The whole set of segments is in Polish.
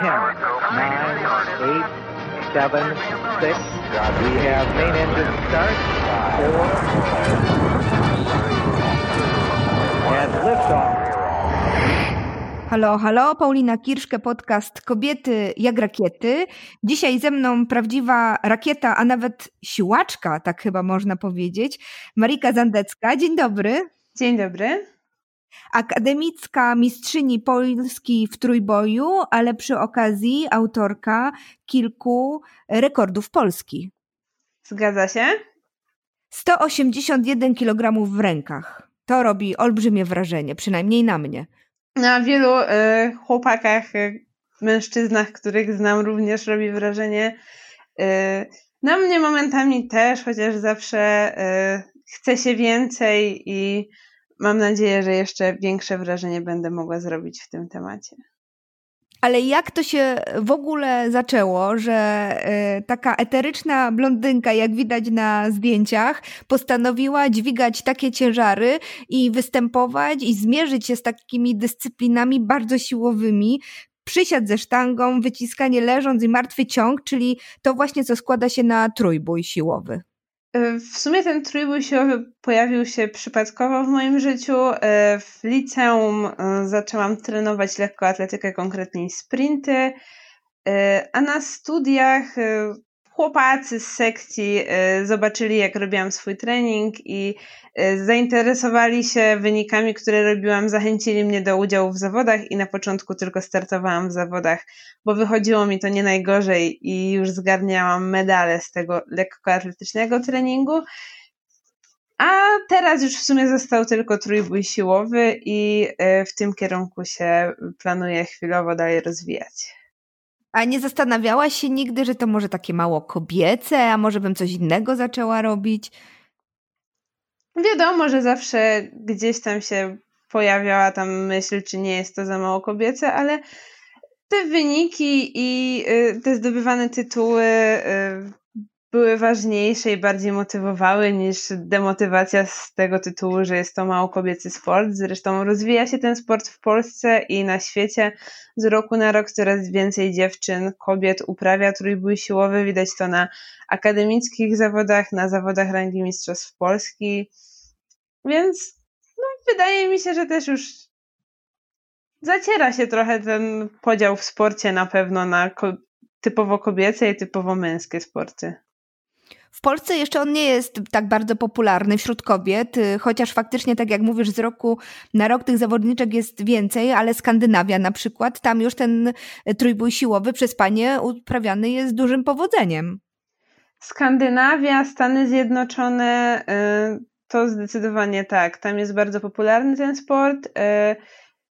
Nine, eight, seven, six. We have main engine start. And. Halo, halo, Paulina Kirszke, podcast Kobiety jak rakiety. Dzisiaj ze mną prawdziwa rakieta, a nawet siłaczka, tak chyba można powiedzieć. Marika Zandecka, dzień dobry. Dzień dobry. Akademicka mistrzyni Polski w trójboju, ale przy okazji autorka kilku rekordów Polski. Zgadza się? 181 kg w rękach. To robi olbrzymie wrażenie, przynajmniej na mnie. Na wielu y, chłopakach, y, mężczyznach, których znam, również robi wrażenie. Y, na mnie momentami też, chociaż zawsze chce się więcej i mam nadzieję, że jeszcze większe wrażenie będę mogła zrobić w tym temacie. Ale jak to się w ogóle zaczęło, że taka eteryczna blondynka, jak widać na zdjęciach, postanowiła dźwigać takie ciężary i występować i zmierzyć się z takimi dyscyplinami bardzo siłowymi, przysiad ze sztangą, wyciskanie leżąc i martwy ciąg, czyli to właśnie co składa się na trójbój siłowy. W sumie ten trójbój siłowy pojawił się przypadkowo w moim życiu. E, w liceum e, zaczęłam trenować lekkoatletykę, konkretnie sprinty, e, a na studiach chłopacy z sekcji zobaczyli, jak robiłam swój trening i zainteresowali się wynikami, które robiłam, zachęcili mnie do udziału w zawodach i na początku tylko startowałam w zawodach, bo wychodziło mi to nie najgorzej i już zgarniałam medale z tego lekkoatletycznego treningu. A teraz już w sumie został tylko trójbój siłowy i w tym kierunku się planuję chwilowo dalej rozwijać. A nie zastanawiałaś się nigdy, że to może takie mało kobiece, a może bym coś innego zaczęła robić? Wiadomo, że zawsze gdzieś tam się pojawiała tam myśl, czy nie jest to za mało kobiece, ale te wyniki i y, te zdobywane tytuły y, były ważniejsze i bardziej motywowały niż demotywacja z tego tytułu, że jest to mało kobiecy sport. Zresztą rozwija się ten sport w Polsce i na świecie. Z roku na rok coraz więcej dziewczyn, kobiet uprawia trójbój siłowy. Widać to na akademickich zawodach, na zawodach rangi Mistrzostw Polski. Więc no, wydaje mi się, że też już zaciera się trochę ten podział w sporcie na pewno na typowo kobiece i typowo męskie sporty. W Polsce jeszcze on nie jest tak bardzo popularny wśród kobiet, y, chociaż faktycznie, tak jak mówisz, z roku na rok tych zawodniczek jest więcej, ale Skandynawia na przykład, tam już ten trójbój siłowy przez panie uprawiany jest dużym powodzeniem. Skandynawia, Stany Zjednoczone, y, to zdecydowanie tak. Tam jest bardzo popularny ten sport. Y,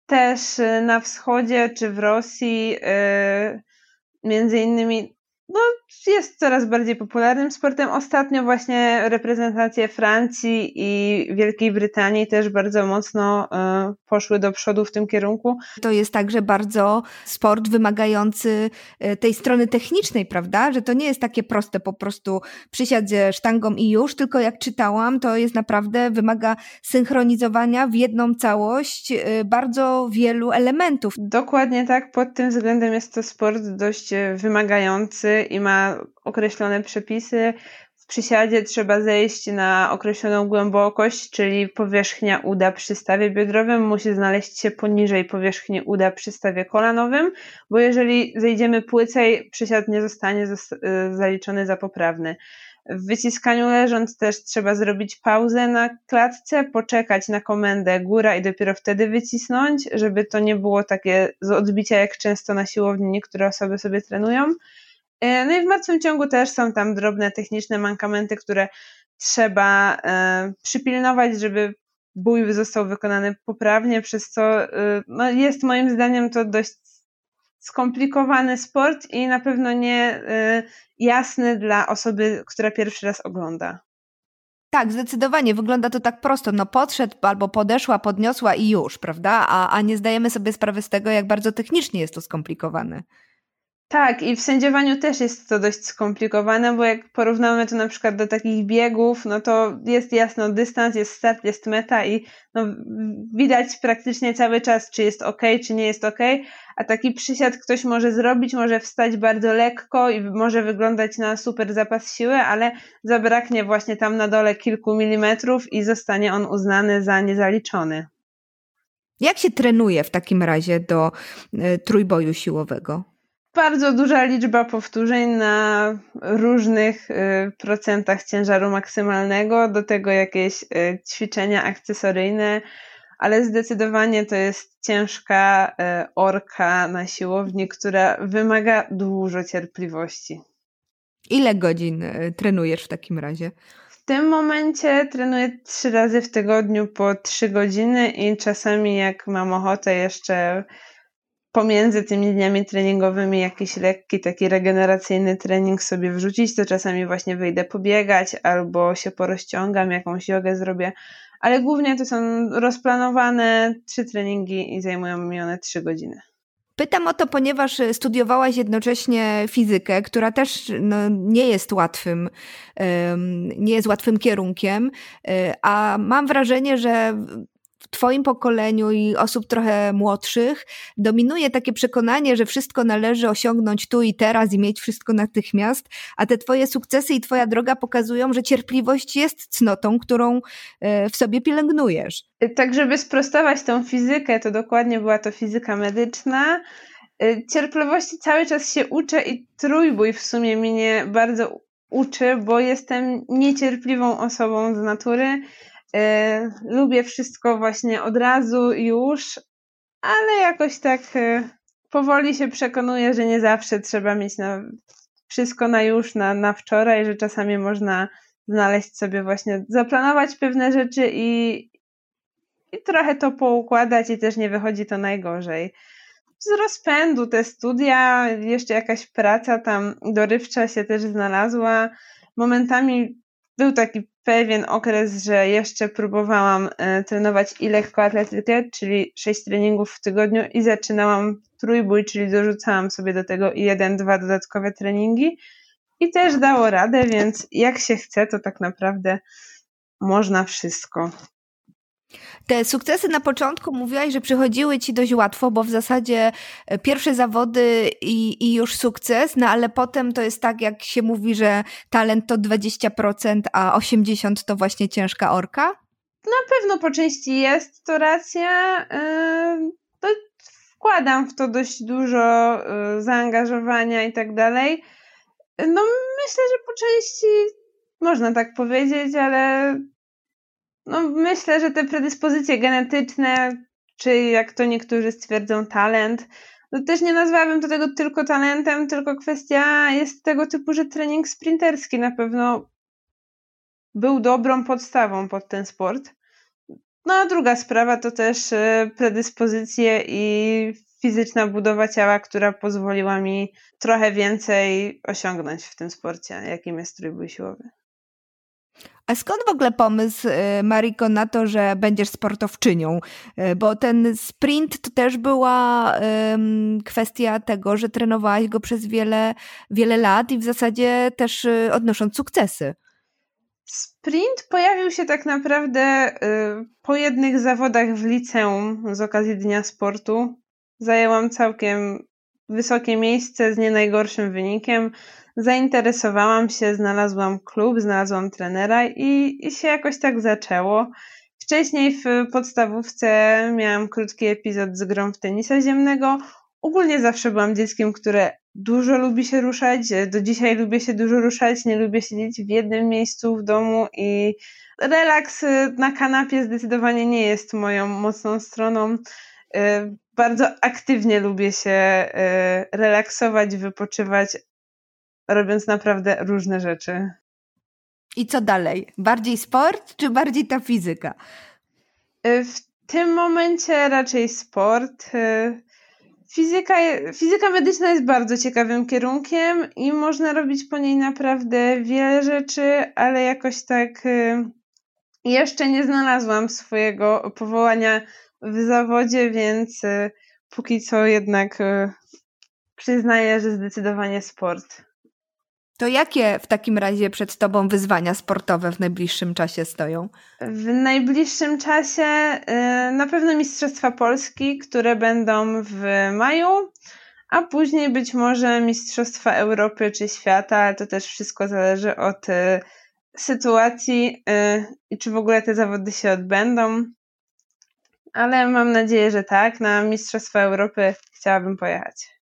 też na wschodzie czy w Rosji, między innymi no, jest coraz bardziej popularnym sportem. Ostatnio właśnie reprezentacje Francji i Wielkiej Brytanii też bardzo mocno y, poszły do przodu w tym kierunku. To jest także bardzo sport wymagający e, tej strony technicznej, prawda? Że to nie jest takie proste po prostu przysiad ze sztangą i już, tylko jak czytałam, to jest naprawdę, wymaga synchronizowania w jedną całość y, bardzo wielu elementów. Dokładnie tak, pod tym względem jest to sport dość wymagający i ma określone przepisy. W przysiadzie trzeba zejść na określoną głębokość, czyli powierzchnia uda przy stawie biodrowym musi znaleźć się poniżej powierzchni uda przy stawie kolanowym, bo jeżeli zejdziemy płycej, przysiad nie zostanie y, zaliczony za poprawny. W wyciskaniu leżąc też trzeba zrobić pauzę na klatce, poczekać na komendę góra i dopiero wtedy wycisnąć, żeby to nie było takie z odbicia, jak często na siłowni niektóre osoby sobie trenują. E, no i w martwym ciągu też są tam drobne techniczne mankamenty, które trzeba e, przypilnować, żeby bój został wykonany poprawnie, przez co e, no, jest moim zdaniem to dość skomplikowany sport i na pewno nie jasny dla osoby, która pierwszy raz ogląda. Tak, zdecydowanie. Wygląda to tak prosto. No podszedł albo podeszła, podniosła i już, prawda? A, a nie zdajemy sobie sprawy z tego, jak bardzo technicznie jest to skomplikowane. Tak, i w sędziowaniu też jest to dość skomplikowane, bo jak porównamy to na przykład do takich biegów, no to jest jasno dystans, jest start, jest meta i no, widać praktycznie cały czas, czy jest ok, czy nie jest ok, a taki przysiad ktoś może zrobić, może wstać bardzo lekko i może wyglądać na super zapas siły, ale zabraknie właśnie tam na dole kilku milimetrów i zostanie on uznany za niezaliczony. Jak się trenuje w takim razie do y, trójboju siłowego? Bardzo duża liczba powtórzeń na różnych y, procentach ciężaru maksymalnego, do tego jakieś y, ćwiczenia akcesoryjne, ale zdecydowanie to jest ciężka y, orka na siłowni, która wymaga dużo cierpliwości. Ile godzin trenujesz w takim razie? W tym momencie trenuję trzy razy w tygodniu po trzy godziny i czasami jak mam ochotę jeszcze pomiędzy tymi dniami treningowymi jakiś lekki, taki regeneracyjny trening sobie wrzucić, to czasami właśnie wyjdę pobiegać albo się porozciągam, jakąś jogę zrobię, ale głównie to są rozplanowane trzy treningi i zajmują mi one trzy godziny. Pytam o to, ponieważ studiowałaś jednocześnie fizykę, która też no, nie jest łatwym, nie jest łatwym kierunkiem, e, a mam wrażenie, że w Twoim pokoleniu i osób trochę młodszych dominuje takie przekonanie, że wszystko należy osiągnąć tu i teraz i mieć wszystko natychmiast, a te Twoje sukcesy i Twoja droga pokazują, że cierpliwość jest cnotą, którą e, w sobie pielęgnujesz. Tak, żeby sprostować tą fizykę, to dokładnie była to fizyka medyczna. E, cierpliwości cały czas się uczę i trójbój w sumie mnie bardzo uczy, bo jestem niecierpliwą osobą z natury lubię wszystko właśnie od razu już, ale jakoś tak e, powoli się przekonuję, że nie zawsze trzeba mieć na, wszystko na już, na, na wczoraj, że czasami można znaleźć sobie właśnie, zaplanować pewne rzeczy i, i trochę to poukładać i też nie wychodzi to najgorzej. Z rozpędu te studia, jeszcze jakaś praca tam dorywcza się też znalazła. Momentami był taki pewien okres, że jeszcze próbowałam e, trenować i lekkoatletykę, czyli 6 treningów w tygodniu i zaczynałam trójbój, czyli dorzucałam sobie do tego jeden, dwa dodatkowe treningi i też dało radę, więc jak się chce, to tak naprawdę można wszystko. Te sukcesy na początku mówiłaś, że przychodziły ci dość łatwo, bo w zasadzie e, pierwsze zawody i, i już sukces, no ale potem to jest tak, jak się mówi, że talent to 20%, a 80% to właśnie ciężka orka? Na pewno po części jest to racja. To wkładam w to dość dużo e, zaangażowania i tak dalej. No myślę, że po części można tak powiedzieć, ale no, myślę, że te predyspozycje genetyczne, czy jak to niektórzy stwierdzą, talent, no też nie nazwałabym to tego tylko talentem, tylko kwestia jest tego typu, że trening sprinterski na pewno był dobrą podstawą pod ten sport. No a druga sprawa to też e, predyspozycje i fizyczna budowa ciała, która pozwoliła mi trochę więcej osiągnąć w tym sporcie, jakim jest trójbój siłowy. A skąd w ogóle pomysł, y, Mariko, na to, że będziesz sportowczynią? Y, bo ten sprint to też była kwestia tego, że trenowałaś go przez wiele, wiele lat i w zasadzie też y, odnosząc sukcesy. Sprint pojawił się tak naprawdę po jednych zawodach w liceum z okazji Dnia Sportu. Zajęłam całkiem wysokie miejsce z nie najgorszym wynikiem zainteresowałam się, znalazłam klub, znalazłam trenera i, i się jakoś tak zaczęło. Wcześniej w podstawówce miałam krótki epizod z grą w tenisa ziemnego. Ogólnie zawsze byłam dzieckiem, które dużo lubi się ruszać. Do dzisiaj lubię się dużo ruszać, nie lubię siedzieć w jednym miejscu w domu i relaks na kanapie zdecydowanie nie jest moją mocną stroną. Y, bardzo aktywnie lubię się y, relaksować, wypoczywać, robiąc naprawdę różne rzeczy. I co dalej? Bardziej sport, czy bardziej ta fizyka? Y, w tym momencie raczej sport. Y, fizyka, fizyka medyczna jest bardzo ciekawym kierunkiem i można robić po niej naprawdę wiele rzeczy, ale jakoś tak y, jeszcze nie znalazłam swojego powołania w zawodzie, więc póki co jednak przyznaję, że zdecydowanie sport. To jakie w takim razie przed Tobą wyzwania sportowe w najbliższym czasie stoją? W najbliższym czasie y, na pewno Mistrzostwa Polski, które będą w maju, a później być może Mistrzostwa Europy czy świata. To też wszystko zależy od y, sytuacji y, i czy w ogóle te zawody się odbędą. Ale mam nadzieję, że tak. Na Mistrzostwa Europy chciałabym pojechać.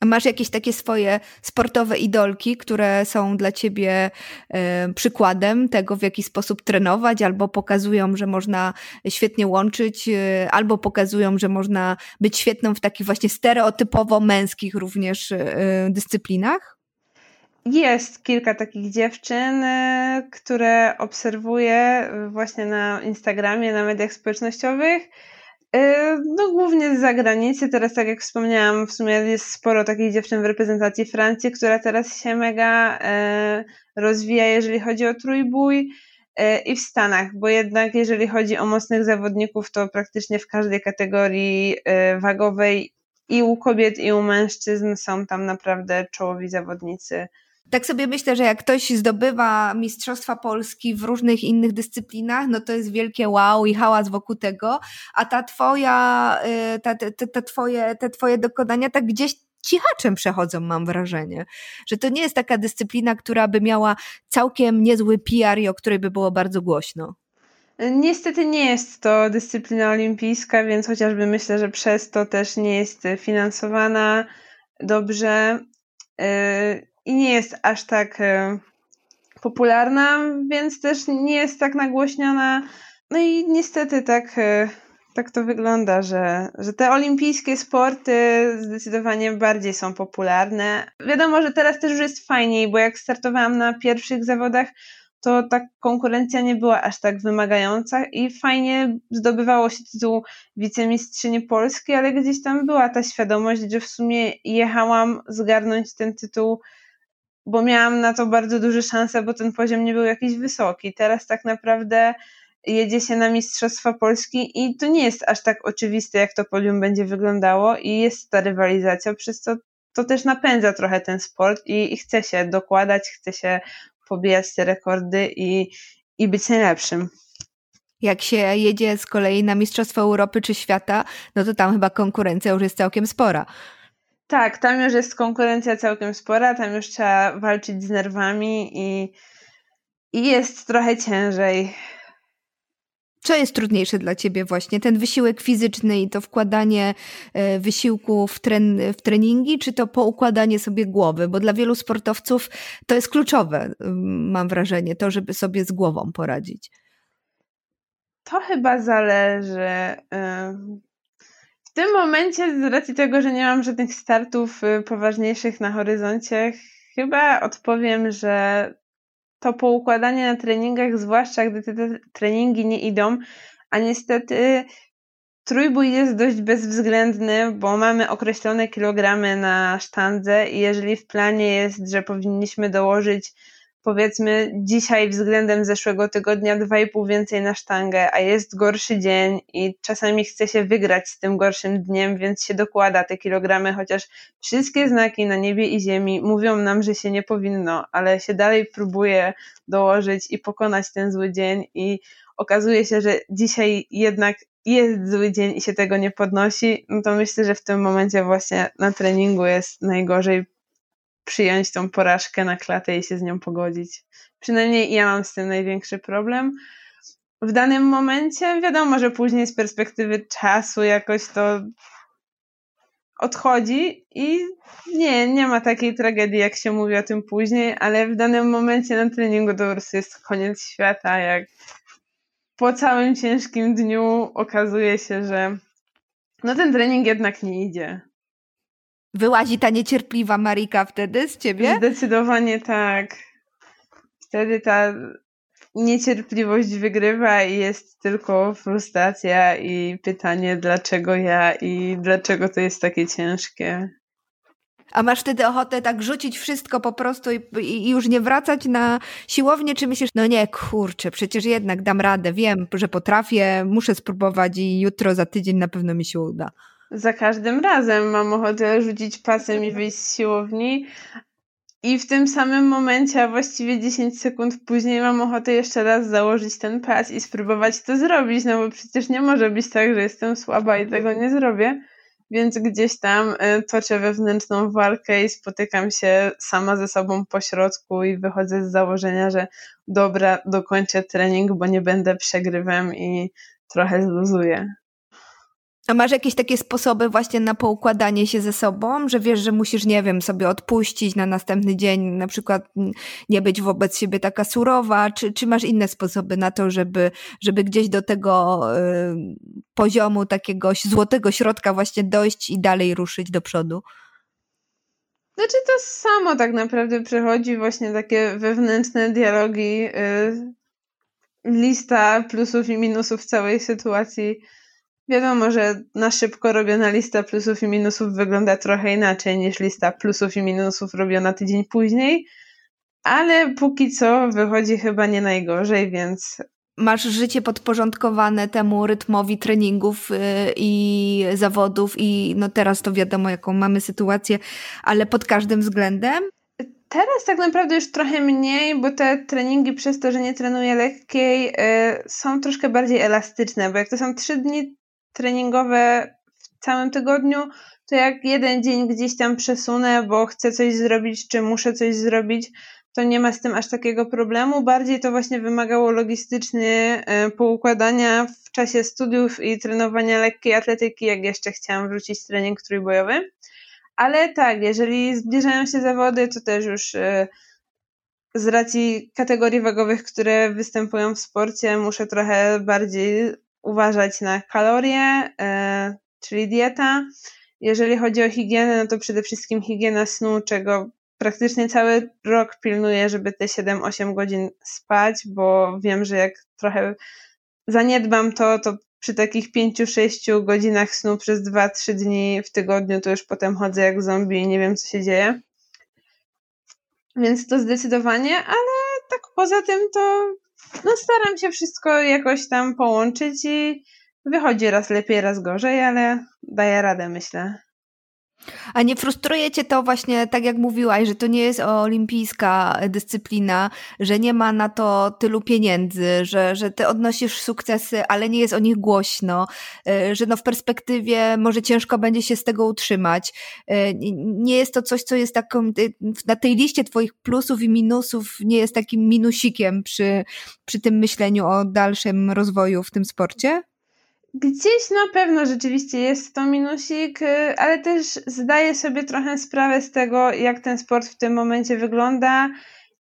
A masz jakieś takie swoje sportowe idolki, które są dla ciebie e, przykładem tego, w jaki sposób trenować, albo pokazują, że można świetnie łączyć, e, albo pokazują, że można być świetną w takich właśnie stereotypowo męskich również e, dyscyplinach? Jest kilka takich dziewczyn, które obserwuję właśnie na Instagramie, na mediach społecznościowych no głównie z zagranicy. Teraz, tak jak wspomniałam, w sumie jest sporo takich dziewczyn w reprezentacji Francji, która teraz się mega e, rozwija, jeżeli chodzi o trójbój e, i w Stanach, bo jednak jeżeli chodzi o mocnych zawodników, to praktycznie w każdej kategorii wagowej i u kobiet, i u mężczyzn są tam naprawdę czołowi zawodnicy. Tak sobie myślę, że jak ktoś zdobywa Mistrzostwa Polski w różnych innych dyscyplinach, no to jest wielkie wow i hałas wokół tego, a ta twoja, y, ta, ta, ta twoje, te twoje dokonania tak gdzieś cichaczem przechodzą, mam wrażenie. Że to nie jest taka dyscyplina, która by miała całkiem niezły PR i o której by było bardzo głośno. Niestety nie jest to dyscyplina olimpijska, więc chociażby myślę, że przez to też nie jest finansowana dobrze. I nie jest aż tak e, popularna, więc też nie jest tak nagłośniona. No i niestety tak, e, tak to wygląda, że, że te olimpijskie sporty zdecydowanie bardziej są popularne. Wiadomo, że teraz też już jest fajniej, bo jak startowałam na pierwszych zawodach, to ta konkurencja nie była aż tak wymagająca i fajnie zdobywało się tytuł wicemistrzyni Polski, ale gdzieś tam była ta świadomość, że w sumie jechałam zgarnąć ten tytuł bo miałam na to bardzo duże szanse, bo ten poziom nie był jakiś wysoki. Teraz tak naprawdę jedzie się na Mistrzostwa Polski i to nie jest aż tak oczywiste, jak to podium będzie wyglądało i jest ta rywalizacja, przez co to też napędza trochę ten sport i, i chce się dokładać, chce się pobijać te rekordy i, i być najlepszym. Jak się jedzie z kolei na Mistrzostwa Europy czy świata, no to tam chyba konkurencja już jest całkiem spora. Tak, tam już jest konkurencja całkiem spora, tam już trzeba walczyć z nerwami i, i jest trochę ciężej. Co jest trudniejsze dla ciebie właśnie? Ten wysiłek fizyczny i to wkładanie e, wysiłku w, tren, w treningi, czy to poukładanie sobie głowy? Bo dla wielu sportowców to jest kluczowe, mam wrażenie, to, żeby sobie z głową poradzić. To chyba zależy tym momencie, z racji tego, że nie mam żadnych startów y, poważniejszych na horyzoncie, chyba odpowiem, że to poukładanie na treningach, zwłaszcza gdy te treningi nie idą, a niestety trójbój jest dość bezwzględny, bo mamy określone kilogramy na sztandze i jeżeli w planie jest, że powinniśmy dołożyć powiedzmy dzisiaj względem zeszłego tygodnia 2,5 więcej na sztangę, a jest gorszy dzień i czasami chce się wygrać z tym gorszym dniem, więc się dokłada te kilogramy, chociaż wszystkie znaki na niebie i ziemi mówią nam, że się nie powinno, ale się dalej próbuje dołożyć i pokonać ten zły dzień i okazuje się, że dzisiaj jednak jest zły dzień i się tego nie podnosi, no to myślę, że w tym momencie właśnie na treningu jest najgorzej przyjąć tą porażkę na klatę i się z nią pogodzić. Przynajmniej ja mam z tym największy problem. W danym momencie wiadomo, że później z perspektywy czasu jakoś to odchodzi i nie, nie ma takiej tragedii, jak się mówi o tym później, ale w danym momencie na treningu po prostu jest koniec świata, jak po całym ciężkim dniu okazuje się, że no ten trening jednak nie idzie. Wyłazi ta niecierpliwa Marika wtedy z ciebie? Zdecydowanie tak. Wtedy ta niecierpliwość wygrywa i jest tylko frustracja i pytanie, dlaczego ja i dlaczego to jest takie ciężkie. A masz wtedy ochotę tak rzucić wszystko po prostu i, i, już nie wracać na siłownię, czy myślisz, no nie, kurczę, przecież jednak dam radę, wiem, że potrafię, muszę spróbować i jutro, za tydzień na pewno mi się uda. Za każdym razem mam ochotę rzucić pasem i wyjść z siłowni, i w tym samym momencie, a właściwie 10 sekund później, mam ochotę jeszcze raz założyć ten pas i spróbować to zrobić, no bo przecież nie może być tak, że jestem słaba i tego nie zrobię. Więc gdzieś tam e, toczę wewnętrzną walkę i spotykam się sama ze sobą po środku i wychodzę z założenia, że dobra, dokończę trening, bo nie będę przegrywem i trochę zluzuję. A masz jakieś takie sposoby właśnie na poukładanie się ze sobą, że wiesz, że musisz, nie wiem, sobie odpuścić na następny dzień, na przykład nie być wobec siebie taka surowa, czy, czy masz inne sposoby na to, żeby, żeby gdzieś do tego y, poziomu takiego złotego środka właśnie dojść i dalej ruszyć do przodu? Znaczy to samo tak naprawdę przechodzi właśnie takie wewnętrzne dialogi, y, lista plusów i minusów całej sytuacji Wiadomo, że na szybko robiona lista plusów i minusów wygląda trochę inaczej niż lista plusów i minusów robiona tydzień później, ale póki co wychodzi chyba nie najgorzej, więc. Masz życie podporządkowane temu rytmowi treningów y, i zawodów, i no teraz to wiadomo, jaką mamy sytuację, ale pod każdym względem? Teraz tak naprawdę już trochę mniej, bo te treningi przez to, że nie trenuję lekkiej, y, są troszkę bardziej elastyczne, bo jak to są trzy dni treningowe w całym tygodniu, to jak jeden dzień gdzieś tam przesunę, bo chcę coś zrobić, czy muszę coś zrobić, to nie ma z tym aż takiego problemu. Bardziej to właśnie wymagało logistycznie poukładania w czasie studiów i trenowania lekkiej atletyki, jak jeszcze chciałam wrócić trening trójbojowy. Ale tak, jeżeli zbliżają się zawody, to też już e, z racji kategorii wagowych, które występują w sporcie, muszę trochę bardziej uważać na kalorie, e, czyli dieta. Jeżeli chodzi o higienę, no to przede wszystkim higiena snu, czego praktycznie cały rok pilnuję, żeby te 7-8 godzin spać, bo wiem, że jak trochę zaniedbam to, to przy takich 5-6 godzinach snu przez 2-3 dni w tygodniu to już potem chodzę jak zombie i nie wiem, co się dzieje. Więc to zdecydowanie, ale tak poza tym to no staram się wszystko jakoś tam połączyć i wychodzi raz lepiej, raz gorzej, ale daję radę, myślę. A nie frustruje cię to właśnie, tak jak mówiłaś, że to nie jest olimpijska dyscyplina, że nie ma na to tylu pieniędzy, że, że ty odnosisz sukcesy, ale nie jest o nich głośno, y, że no w perspektywie może ciężko będzie się z tego utrzymać. Y, nie jest to coś, co jest taką, y, na tej liście twoich plusów i minusów nie jest takim minusikiem przy, przy tym myśleniu o dalszym rozwoju w tym sporcie? Gdzieś na pewno rzeczywiście jest to minusik, y, ale też zdaję sobie trochę sprawę z tego, jak ten sport w tym momencie wygląda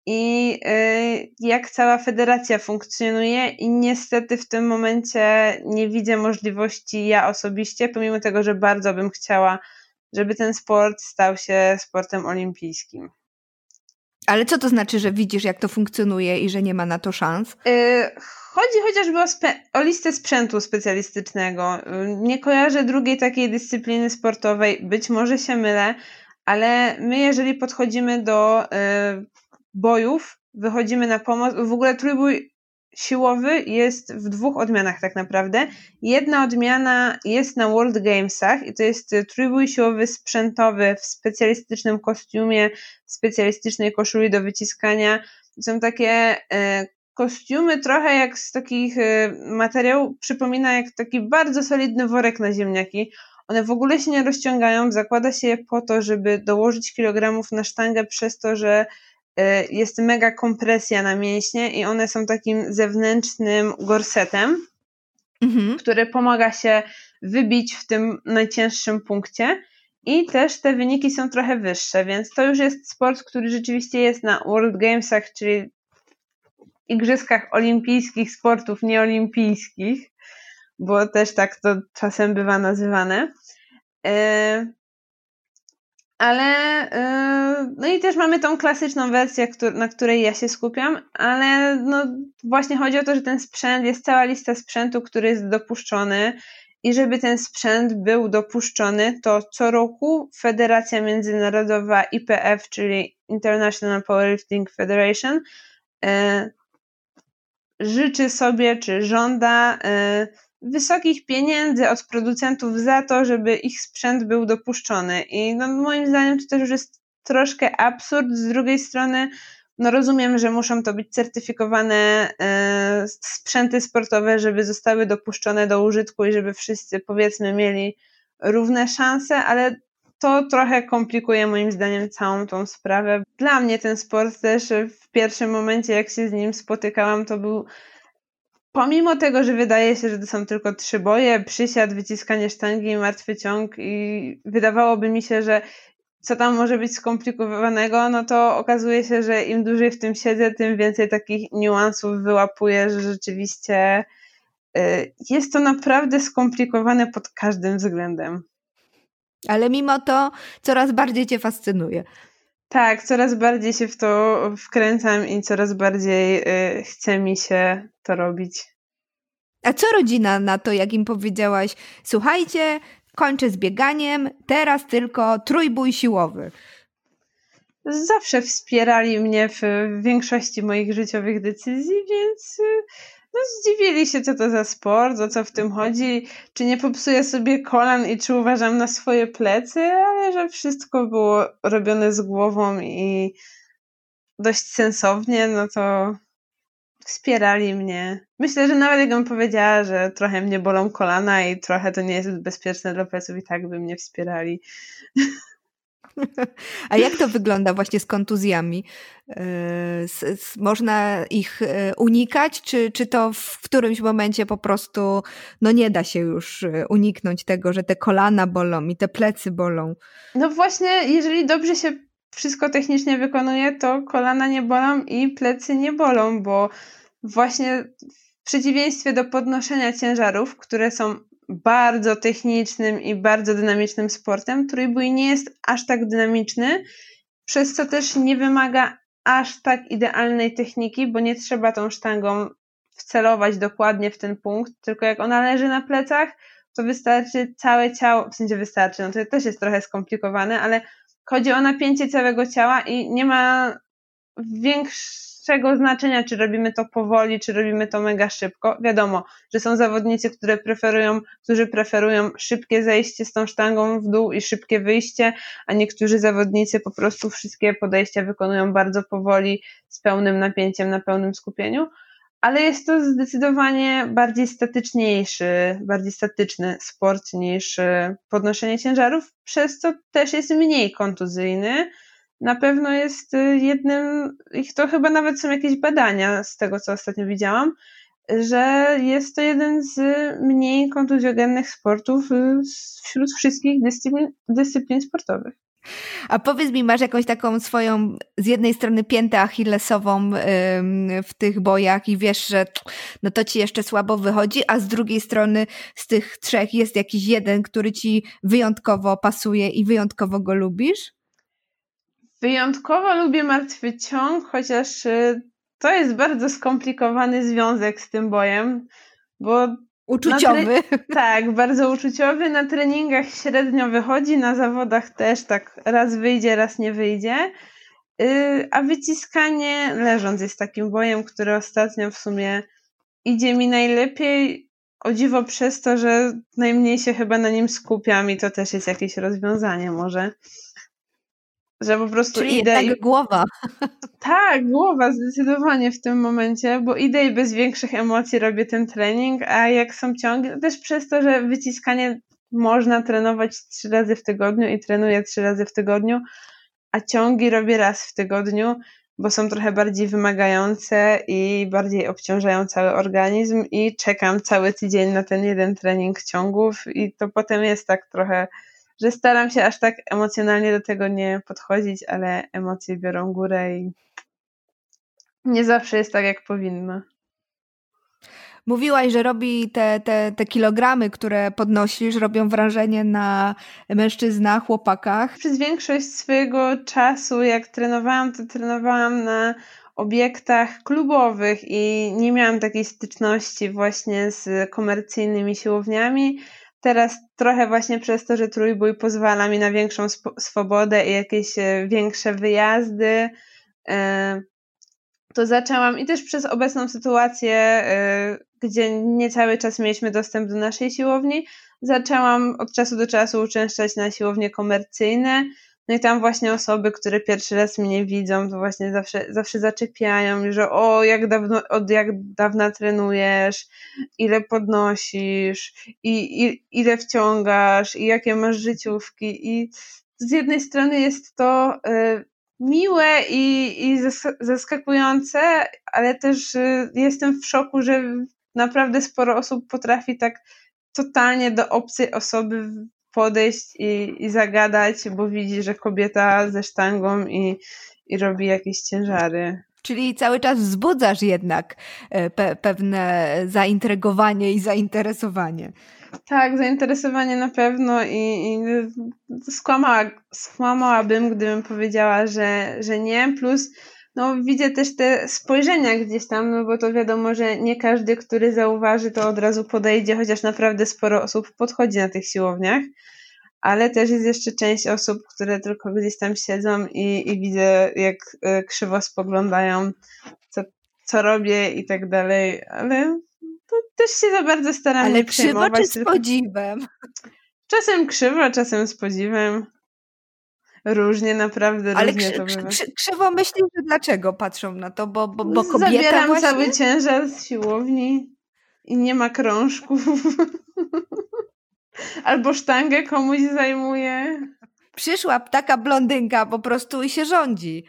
i y, jak cała federacja funkcjonuje i niestety w tym momencie nie widzę możliwości ja osobiście, pomimo tego, że bardzo bym chciała, żeby ten sport stał się sportem olimpijskim. Ale co to znaczy, że widzisz, jak to funkcjonuje i że nie ma na to szans? Y, chodzi chociażby o, o, listę sprzętu specjalistycznego. Y, nie kojarzę drugiej takiej dyscypliny sportowej, być może się mylę, ale my, jeżeli podchodzimy do y, bojów, wychodzimy na pomoc. W ogóle trójbój siłowy jest w dwóch odmianach tak naprawdę. Jedna odmiana jest na World Gamesach i to jest trójbój siłowy sprzętowy w specjalistycznym kostiumie, w specjalistycznej koszuli do wyciskania. Są takie e, kostiumy trochę jak z takich e, materiałów, przypomina jak taki bardzo solidny worek na ziemniaki. One w ogóle się nie rozciągają, zakłada się je po to, żeby dołożyć kilogramów na sztangę przez to, że jest mega kompresja na mięśnie i one są takim zewnętrznym gorsetem, mhm. który pomaga się wybić w tym najcięższym punkcie. I też te wyniki są trochę wyższe, więc to już jest sport, który rzeczywiście jest na World Gamesach, czyli Igrzyskach Olimpijskich Sportów Nieolimpijskich, bo też tak to czasem bywa nazywane. E, ale yy, no i też mamy tą klasyczną wersję, na której ja się skupiam, ale no właśnie chodzi o to, że ten sprzęt, jest cała lista sprzętu, który jest dopuszczony i żeby ten sprzęt był dopuszczony, to co roku Federacja Międzynarodowa IPF, czyli International Powerlifting Federation, yy, życzy sobie czy żąda yy, wysokich pieniędzy od producentów za to, żeby ich sprzęt był dopuszczony. I no, moim zdaniem to też już jest troszkę absurd. Z drugiej strony, no rozumiem, że muszą to być certyfikowane e, sprzęty sportowe, żeby zostały dopuszczone do użytku i żeby wszyscy, powiedzmy, mieli równe szanse, ale to trochę komplikuje moim zdaniem całą tą sprawę. Dla mnie ten sport też w pierwszym momencie, jak się z nim spotykałam, to był pomimo tego, że wydaje się, że to są tylko trzy boje, przysiad, wyciskanie sztangi, martwy ciąg i wydawałoby mi się, że co tam może być skomplikowanego, no to okazuje się, że im dłużej w tym siedzę, tym więcej takich niuansów wyłapuję, że rzeczywiście y, jest to naprawdę skomplikowane pod każdym względem. Ale mimo to coraz bardziej Cię fascynuje. Tak, coraz bardziej się w to wkręcam i coraz bardziej y, chce mi się to robić. A co rodzina na to, jak im powiedziałaś, słuchajcie, kończę z bieganiem, teraz tylko trójbój siłowy? Zawsze wspierali mnie w większości moich życiowych decyzji, więc y, no, zdziwili się, co to za sport, o co w tym chodzi, czy nie popsuję sobie kolan i czy uważam na swoje plecy, ale że wszystko było robione z głową i dość sensownie, no to wspierali mnie. Myślę, że nawet jakbym powiedziała, że trochę mnie bolą kolana i trochę to nie jest bezpieczne dla pleców, i tak by mnie wspierali. A jak to wygląda właśnie z kontuzjami? E, można ich e, unikać, czy, czy to w którymś momencie po prostu no nie da się już e, uniknąć tego, że te kolana bolą i te plecy bolą? No właśnie, jeżeli dobrze się wszystko technicznie wykonuje, to kolana nie bolą i plecy nie bolą, bo właśnie w przeciwieństwie do podnoszenia ciężarów, które są bardzo technicznym i bardzo dynamicznym sportem. Trójbój nie jest aż tak dynamiczny, przez co też nie wymaga aż tak idealnej techniki, bo nie trzeba tą sztangą wcelować dokładnie w ten punkt, tylko jak ona leży na plecach, to wystarczy całe ciało, w sensie wystarczy, no to też jest trochę skomplikowane, ale chodzi o napięcie całego ciała i nie ma większego większego znaczenia, czy robimy to powoli, czy robimy to mega szybko. Wiadomo, że są zawodnicy, które preferują, którzy preferują szybkie zejście z tą sztangą w dół i szybkie wyjście, a niektórzy zawodnicy po prostu wszystkie podejścia wykonują bardzo powoli, z pełnym napięciem, na pełnym skupieniu. Ale jest to zdecydowanie bardziej statyczniejszy, bardziej statyczny sport niż podnoszenie ciężarów, przez co też jest mniej kontuzyjny na pewno jest y, jednym, ich to chyba nawet są jakieś badania z tego, co ostatnio widziałam, że jest to jeden z mniej kontuzjogennych sportów y, wśród wszystkich dyscyplin, dyscyplin sportowych. A powiedz mi, masz jakąś taką swoją z jednej strony piętę achillesową w tych bojach i wiesz, że no to ci jeszcze słabo wychodzi, a z drugiej strony z tych trzech jest jakiś jeden, który ci wyjątkowo pasuje i wyjątkowo go lubisz? Wyjątkowo lubię martwy ciąg, chociaż y, to jest bardzo skomplikowany związek z tym bojem, bo. Uczuciowy. Tak, bardzo uczuciowy. Na treningach średnio wychodzi, na zawodach też tak raz wyjdzie, raz nie wyjdzie. Y, a wyciskanie leżąc jest takim bojem, który ostatnio w sumie idzie mi najlepiej. O dziwo przez to, że najmniej się chyba na nim skupiam i to też jest jakieś rozwiązanie może. Że po prostu Czyli idę. i... głowa. Tak, głowa zdecydowanie w tym momencie, bo idę i bez większych emocji robię ten trening, a jak są ciągi, też przez to, że wyciskanie można trenować trzy razy w tygodniu i trenuję trzy razy w tygodniu, a ciągi robię raz w tygodniu, bo są trochę bardziej wymagające i bardziej obciążają cały organizm i czekam cały tydzień na ten jeden trening ciągów i to potem jest tak trochę że staram się aż tak emocjonalnie do tego nie podchodzić, ale emocje biorą górę i nie zawsze jest tak, jak powinno. Mówiłaś, że robi te, te, te kilogramy, które podnosisz, robią wrażenie na mężczyznach, chłopakach. Przez większość swojego czasu, jak trenowałam, to trenowałam na obiektach klubowych i nie miałam takiej styczności właśnie z komercyjnymi siłowniami. Teraz trochę właśnie przez to, że trójbój pozwala mi na większą swobodę i jakieś e, większe wyjazdy, e, to zaczęłam i też przez obecną sytuację, y, gdzie nie cały czas mieliśmy dostęp do naszej siłowni, zaczęłam od czasu do czasu uczęszczać na siłownie komercyjne. No i tam właśnie osoby, które pierwszy raz mnie widzą, to właśnie zawsze, zawsze zaczepiają, że o, jak dawno, od jak dawna trenujesz, ile podnosisz, i, i ile wciągasz, i jakie masz życiówki. I z jednej strony jest to y, miłe i, i zaskakujące, ale też y, jestem w szoku, że naprawdę sporo osób potrafi tak totalnie do obcej osoby podejść i, i zagadać, bo widzi, że kobieta ze sztangą i, i robi jakieś ciężary. Czyli cały czas wzbudzasz jednak e, pe pewne zaintrygowanie i zainteresowanie. Tak, zainteresowanie na pewno i, i skłamała, skłamałabym, gdybym powiedziała, że, że nie. Plus no, widzę też te spojrzenia gdzieś tam, no bo to wiadomo, że nie każdy, który zauważy, to od razu podejdzie, chociaż naprawdę sporo osób podchodzi na tych siłowniach. Ale też jest jeszcze część osób, które tylko gdzieś tam siedzą i, i widzę, jak e, krzywo spoglądają, co, co robię i tak dalej. Ale to też się za bardzo staram Ale krzywo czy z podziwem? Czasem krzywo, czasem z podziwem. Różnie, naprawdę Ale różnie krzy, to. Krzy, krzywo myślisz, że dlaczego patrzą na to? Bo, bo, bo kobieta Zabieram właśnie? cały ciężar z siłowni i nie ma krążków. Albo sztangę komuś zajmuje. Przyszła taka blondynka po prostu i się rządzi.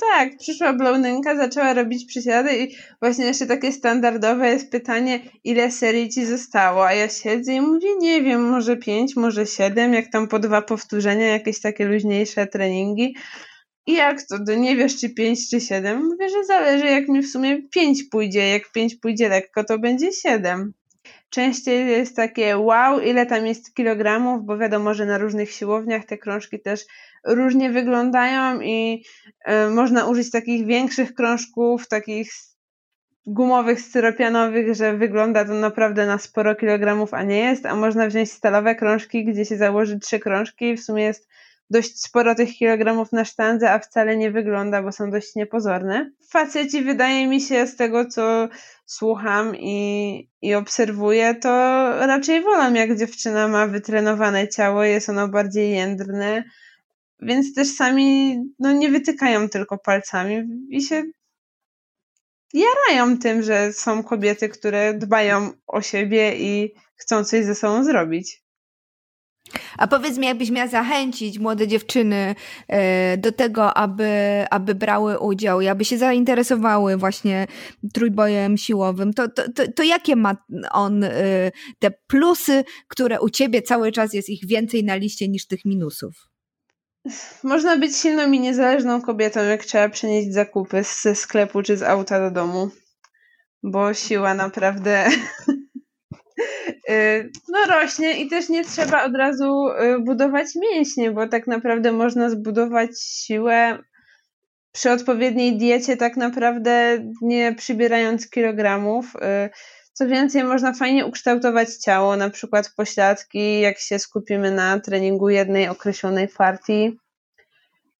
Tak, przyszła blondynka, zaczęła robić przysiady i właśnie jeszcze takie standardowe jest pytanie, ile serii ci zostało, a ja siedzę i mówię, nie wiem, może pięć, może siedem, jak tam po dwa powtórzenia, jakieś takie luźniejsze treningi. I jak to, to nie wiesz, czy pięć, czy siedem? Mówię, że zależy, jak mi w sumie pięć pójdzie, jak pięć pójdzie lekko, to będzie siedem. Częściej jest takie wow, ile tam jest kilogramów, bo wiadomo, że na różnych siłowniach te krążki też różnie wyglądają i y, można użyć takich większych krążków, takich gumowych, styropianowych, że wygląda to naprawdę na sporo kilogramów, a nie jest, a można wziąć stalowe krążki, gdzie się założy trzy krążki i w sumie jest dość sporo tych kilogramów na sztandze, a wcale nie wygląda, bo są dość niepozorne. Faceci wydaje mi się z tego, co słucham i, i obserwuję, to raczej wolą, jak dziewczyna ma wytrenowane ciało, jest ono bardziej jędrne, więc też sami no, nie wytykają tylko palcami i się jarają tym, że są kobiety, które dbają o siebie i chcą coś ze sobą zrobić. A powiedz mi, jakbyś miała zachęcić młode dziewczyny e, do tego, aby, aby brały udział i aby się zainteresowały właśnie trójbojem siłowym, to, to, to, to jakie ma on e, te plusy, które u ciebie cały czas jest ich więcej na liście niż tych minusów? Można być silną i niezależną kobietą, jak trzeba przenieść zakupy ze sklepu czy z auta do domu. Bo siła naprawdę y, no rośnie i też nie trzeba od razu y, budować mięśnie, bo tak naprawdę można zbudować siłę przy odpowiedniej diecie, tak naprawdę nie przybierając kilogramów. Co więcej, można fajnie ukształtować ciało, na przykład pośladki, jak się skupimy na treningu jednej określonej partii.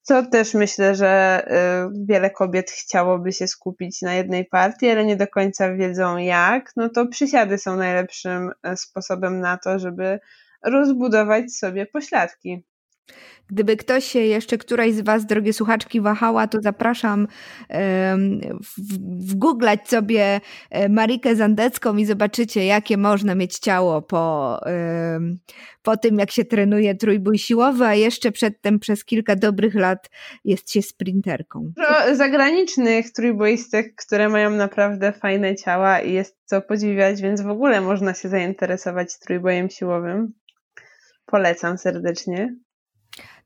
Co też myślę, że y, wiele kobiet chciałoby się skupić na jednej partii, ale nie do końca wiedzą jak. No to przysiady są najlepszym y, sposobem na to, żeby rozbudować sobie pośladki. Gdyby ktoś się jeszcze, któraś z Was, drogie słuchaczki, wahała, to zapraszam wgooglać sobie e, Marikę Zandecką i zobaczycie, jakie można mieć ciało po, po tym, jak się trenuje trójbój siłowy, a jeszcze przedtem przez kilka dobrych lat jest się sprinterką. Zagranicznych trójboistek, które mają naprawdę fajne ciała i jest co podziwiać, więc w ogóle można się zainteresować trójbojem siłowym. Polecam serdecznie.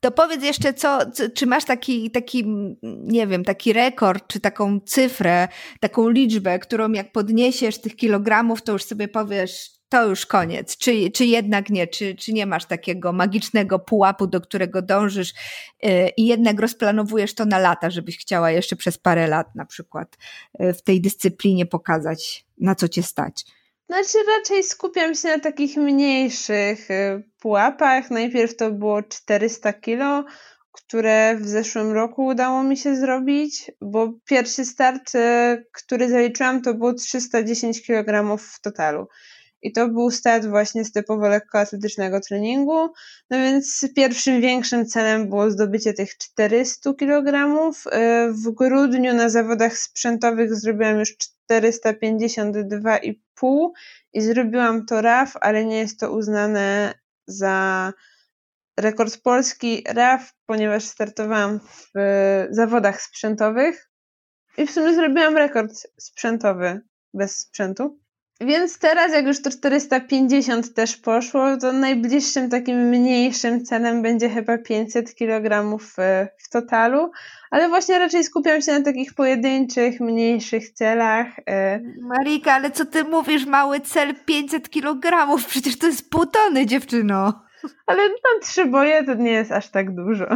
To powiedz jeszcze, co, czy masz taki, taki, nie wiem, taki rekord, czy taką cyfrę, taką liczbę, którą jak podniesiesz tych kilogramów, to już sobie powiesz, to już koniec, czy, czy jednak nie, czy, czy nie masz takiego magicznego pułapu, do którego dążysz yy, i jednak rozplanowujesz to na lata, żebyś chciała jeszcze przez parę lat na przykład yy, w tej dyscyplinie pokazać, na co cię stać. Znaczy raczej skupiam się na takich mniejszych y, pułapach. Najpierw to było 400 kilo, które w zeszłym roku udało mi się zrobić, bo pierwszy start, który zaliczyłam, to było 310 kg w totalu. I to był start właśnie z typowo lekkoatletycznego treningu. No więc pierwszym większym celem było zdobycie tych 400 kg. W grudniu na zawodach sprzętowych zrobiłam już 452,5 i zrobiłam to RAF, ale nie jest to uznane za rekord polski RAF, ponieważ startowałam w zawodach sprzętowych i w sumie zrobiłam rekord sprzętowy bez sprzętu. Więc teraz, jak już to 450 też poszło, to najbliższym takim mniejszym celem będzie chyba 500 kg w, w totalu, ale właśnie raczej skupiam się na takich pojedynczych, mniejszych celach. E. Marika, ale co ty mówisz, mały cel 500 kg? Przecież to jest pół tony, dziewczyno. Ale na trzy boje to nie jest aż tak dużo.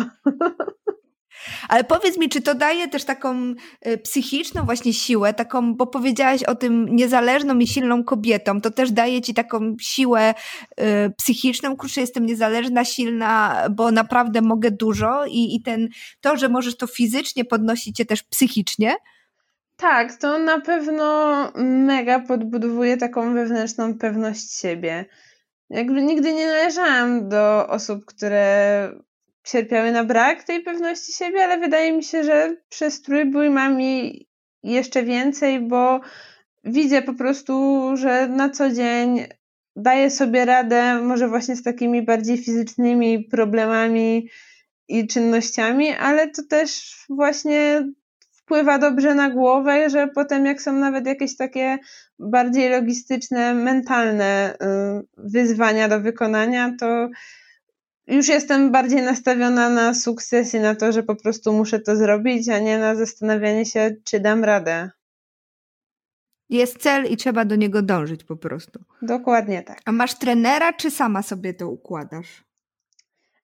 Ale powiedz mi, czy to daje też taką y, psychiczną właśnie siłę, taką, bo powiedziałaś o tym niezależną i silną kobietą, to też daje ci taką siłę y, psychiczną, kurczę, jestem niezależna, silna, bo naprawdę mogę dużo i, i ten, to, że możesz to fizycznie podnosić cię też psychicznie. Tak, to na pewno mega podbudowuje taką wewnętrzną pewność siebie. Jakby nigdy nie należałam do osób, które cierpiały na brak tej pewności siebie, ale wydaje mi się, że przez trójbój mam jej jeszcze więcej, bo widzę po prostu, że na co dzień daję sobie radę, może właśnie z takimi bardziej fizycznymi problemami i czynnościami, ale to też właśnie wpływa dobrze na głowę, że potem jak są nawet jakieś takie bardziej logistyczne, mentalne y, wyzwania do wykonania, to już jestem bardziej nastawiona na sukces i na to, że po prostu muszę to zrobić, a nie na zastanawianie się, czy dam radę. Jest cel i trzeba do niego dążyć po prostu. Dokładnie tak. A masz trenera, czy sama sobie to układasz?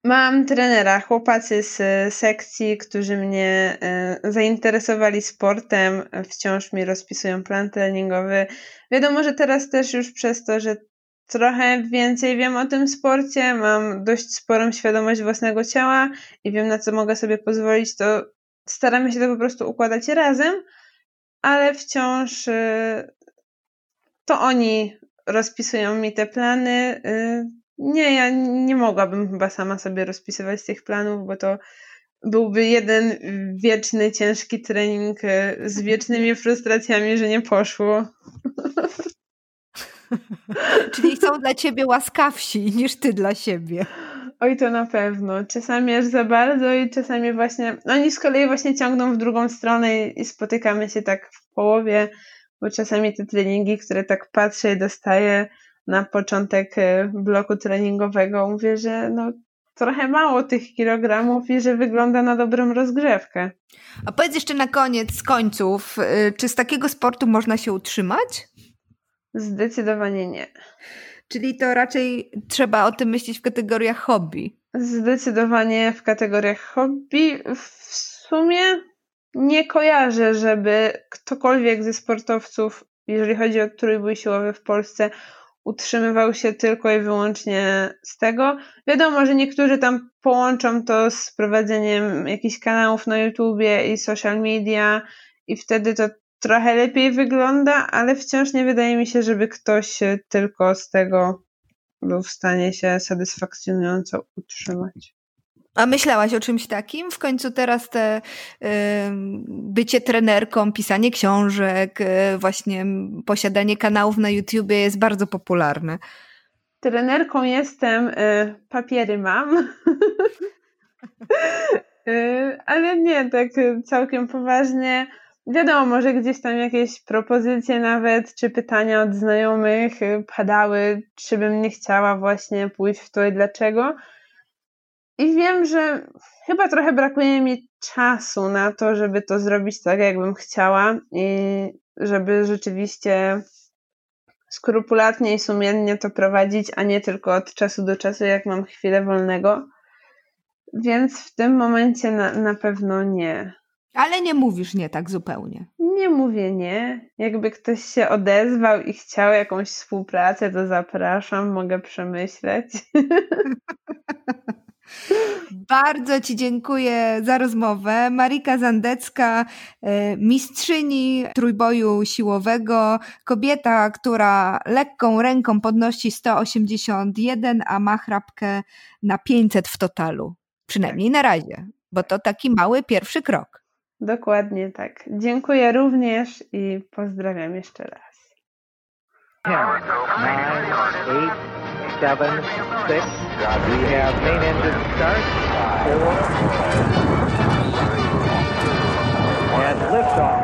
Mam trenera, chłopacy z sekcji, którzy mnie e, zainteresowali sportem, wciąż mi rozpisują plan treningowy. Wiadomo, że teraz też już przez to, że trochę więcej wiem o tym sporcie, mam dość sporą świadomość własnego ciała i wiem na co mogę sobie pozwolić, to staramy się to po prostu układać razem, ale wciąż y, to oni rozpisują mi te plany. Y, nie, ja nie mogłabym chyba sama sobie rozpisywać tych planów, bo to byłby jeden wieczny, ciężki trening y, z wiecznymi frustracjami, że nie poszło. Czyli są dla ciebie łaskawsi niż ty dla siebie. Oj, to na pewno. Czasami aż za bardzo i czasami właśnie. No oni z kolei właśnie ciągną w drugą stronę i spotykamy się tak w połowie, bo czasami te treningi, które tak patrzę i dostaję na początek y, bloku treningowego, mówię, że no trochę mało tych kilogramów i że wygląda na dobrą rozgrzewkę. A powiedz jeszcze na koniec, z końców, y, czy z takiego sportu można się utrzymać? Zdecydowanie nie. Czyli to raczej trzeba o tym myśleć w kategoriach hobby. Zdecydowanie w kategoriach hobby. W sumie nie kojarzę, żeby ktokolwiek ze sportowców, jeżeli chodzi o trójbój siłowy w Polsce, utrzymywał się tylko i wyłącznie z tego. Wiadomo, że niektórzy tam połączą to z prowadzeniem jakichś kanałów na YouTubie i social media i wtedy to trochę lepiej wygląda, ale wciąż nie wydaje mi się, żeby ktoś tylko z tego był w stanie się satysfakcjonująco utrzymać. A myślałaś o czymś takim? W końcu teraz te y, bycie trenerką, pisanie książek, y, właśnie posiadanie kanałów na YouTubie jest bardzo popularne. Trenerką jestem, y, papiery mam. Y, ale nie, tak całkiem poważnie Wiadomo, może gdzieś tam jakieś propozycje nawet, czy pytania od znajomych y, padały, czy bym nie chciała właśnie pójść w to i dlaczego. I wiem, że chyba trochę brakuje mi czasu na to, żeby to zrobić tak, jakbym chciała i żeby rzeczywiście skrupulatnie i sumiennie to prowadzić, a nie tylko od czasu do czasu, jak mam chwilę wolnego. Więc w tym momencie na, na pewno nie. Ale nie mówisz nie tak zupełnie. Nie mówię nie. Jakby ktoś się odezwał i chciał jakąś współpracę, to zapraszam, mogę przemyśleć. Bardzo Ci dziękuję za rozmowę. Marika Zandecka, e, mistrzyni trójboju siłowego, kobieta, która lekką ręką podnosi 181, a ma chrapkę na 500 w totalu. Przynajmniej na razie, bo to taki mały pierwszy krok. Dokładnie tak. Dziękuję również i pozdrawiam jeszcze raz. 10, 9, 8, 7, 6. We have main engine start. 4. And liftoff.